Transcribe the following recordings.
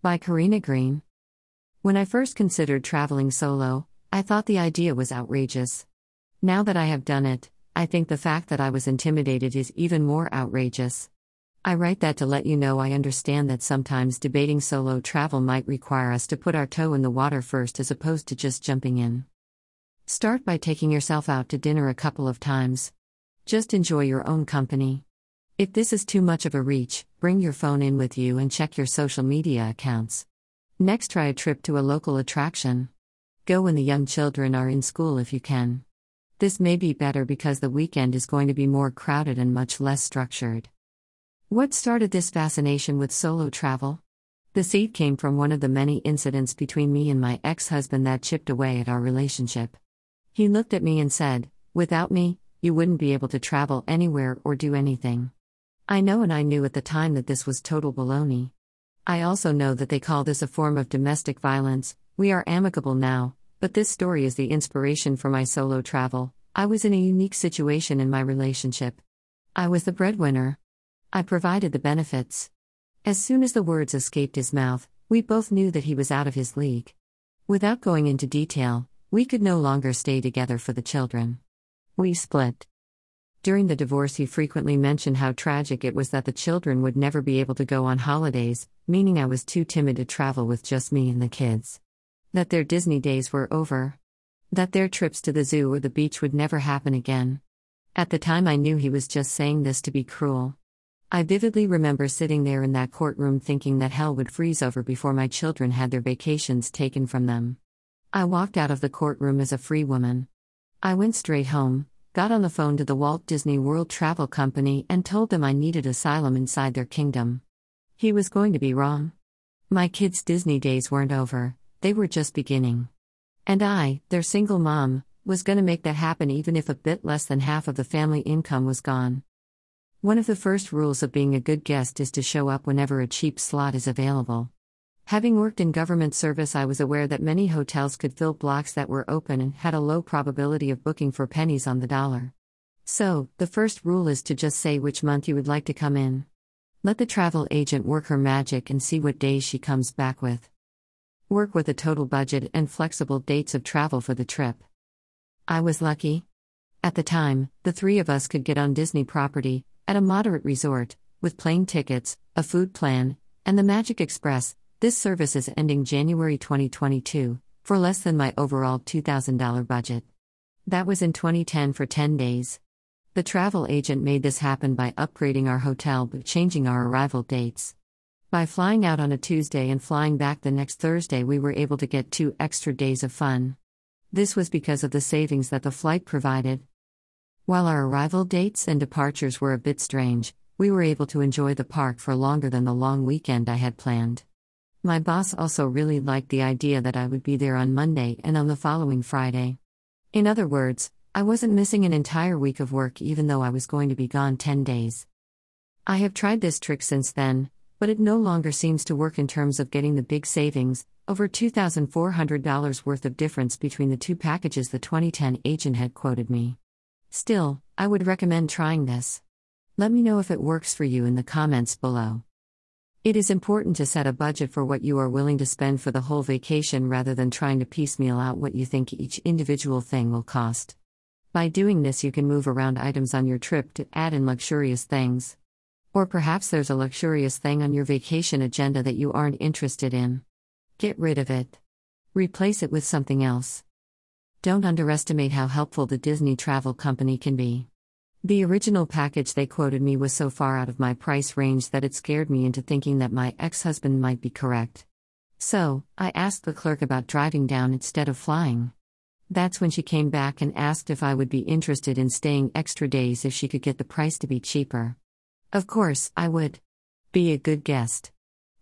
By Karina Green. When I first considered traveling solo, I thought the idea was outrageous. Now that I have done it, I think the fact that I was intimidated is even more outrageous. I write that to let you know I understand that sometimes debating solo travel might require us to put our toe in the water first as opposed to just jumping in. Start by taking yourself out to dinner a couple of times. Just enjoy your own company. If this is too much of a reach, bring your phone in with you and check your social media accounts. Next, try a trip to a local attraction. Go when the young children are in school if you can. This may be better because the weekend is going to be more crowded and much less structured. What started this fascination with solo travel? The seed came from one of the many incidents between me and my ex husband that chipped away at our relationship. He looked at me and said, Without me, you wouldn't be able to travel anywhere or do anything. I know and I knew at the time that this was total baloney. I also know that they call this a form of domestic violence. We are amicable now, but this story is the inspiration for my solo travel. I was in a unique situation in my relationship. I was the breadwinner. I provided the benefits. As soon as the words escaped his mouth, we both knew that he was out of his league. Without going into detail, we could no longer stay together for the children. We split. During the divorce, he frequently mentioned how tragic it was that the children would never be able to go on holidays, meaning I was too timid to travel with just me and the kids. That their Disney days were over. That their trips to the zoo or the beach would never happen again. At the time, I knew he was just saying this to be cruel. I vividly remember sitting there in that courtroom thinking that hell would freeze over before my children had their vacations taken from them. I walked out of the courtroom as a free woman. I went straight home, got on the phone to the Walt Disney World Travel Company and told them I needed asylum inside their kingdom. He was going to be wrong. My kids' Disney days weren't over, they were just beginning. And I, their single mom, was going to make that happen even if a bit less than half of the family income was gone. One of the first rules of being a good guest is to show up whenever a cheap slot is available. Having worked in government service, I was aware that many hotels could fill blocks that were open and had a low probability of booking for pennies on the dollar. So, the first rule is to just say which month you would like to come in. Let the travel agent work her magic and see what days she comes back with. Work with a total budget and flexible dates of travel for the trip. I was lucky. At the time, the three of us could get on Disney property, at a moderate resort, with plane tickets, a food plan, and the Magic Express, this service is ending January 2022, for less than my overall $2,000 budget. That was in 2010 for 10 days. The travel agent made this happen by upgrading our hotel but changing our arrival dates. By flying out on a Tuesday and flying back the next Thursday, we were able to get two extra days of fun. This was because of the savings that the flight provided. While our arrival dates and departures were a bit strange, we were able to enjoy the park for longer than the long weekend I had planned. My boss also really liked the idea that I would be there on Monday and on the following Friday. In other words, I wasn't missing an entire week of work even though I was going to be gone 10 days. I have tried this trick since then, but it no longer seems to work in terms of getting the big savings over $2,400 worth of difference between the two packages the 2010 agent had quoted me. Still, I would recommend trying this. Let me know if it works for you in the comments below. It is important to set a budget for what you are willing to spend for the whole vacation rather than trying to piecemeal out what you think each individual thing will cost. By doing this, you can move around items on your trip to add in luxurious things. Or perhaps there's a luxurious thing on your vacation agenda that you aren't interested in. Get rid of it. Replace it with something else. Don't underestimate how helpful the Disney Travel Company can be. The original package they quoted me was so far out of my price range that it scared me into thinking that my ex husband might be correct. So, I asked the clerk about driving down instead of flying. That's when she came back and asked if I would be interested in staying extra days if she could get the price to be cheaper. Of course, I would. Be a good guest.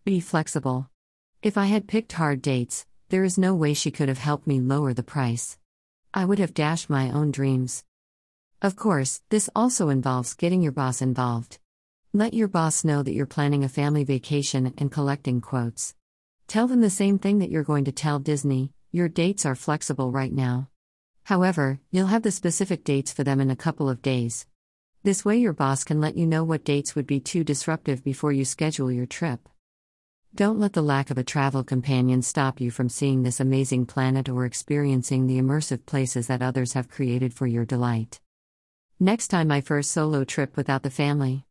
Be flexible. If I had picked hard dates, there is no way she could have helped me lower the price. I would have dashed my own dreams. Of course, this also involves getting your boss involved. Let your boss know that you're planning a family vacation and collecting quotes. Tell them the same thing that you're going to tell Disney your dates are flexible right now. However, you'll have the specific dates for them in a couple of days. This way, your boss can let you know what dates would be too disruptive before you schedule your trip. Don't let the lack of a travel companion stop you from seeing this amazing planet or experiencing the immersive places that others have created for your delight. Next time, my first solo trip without the family.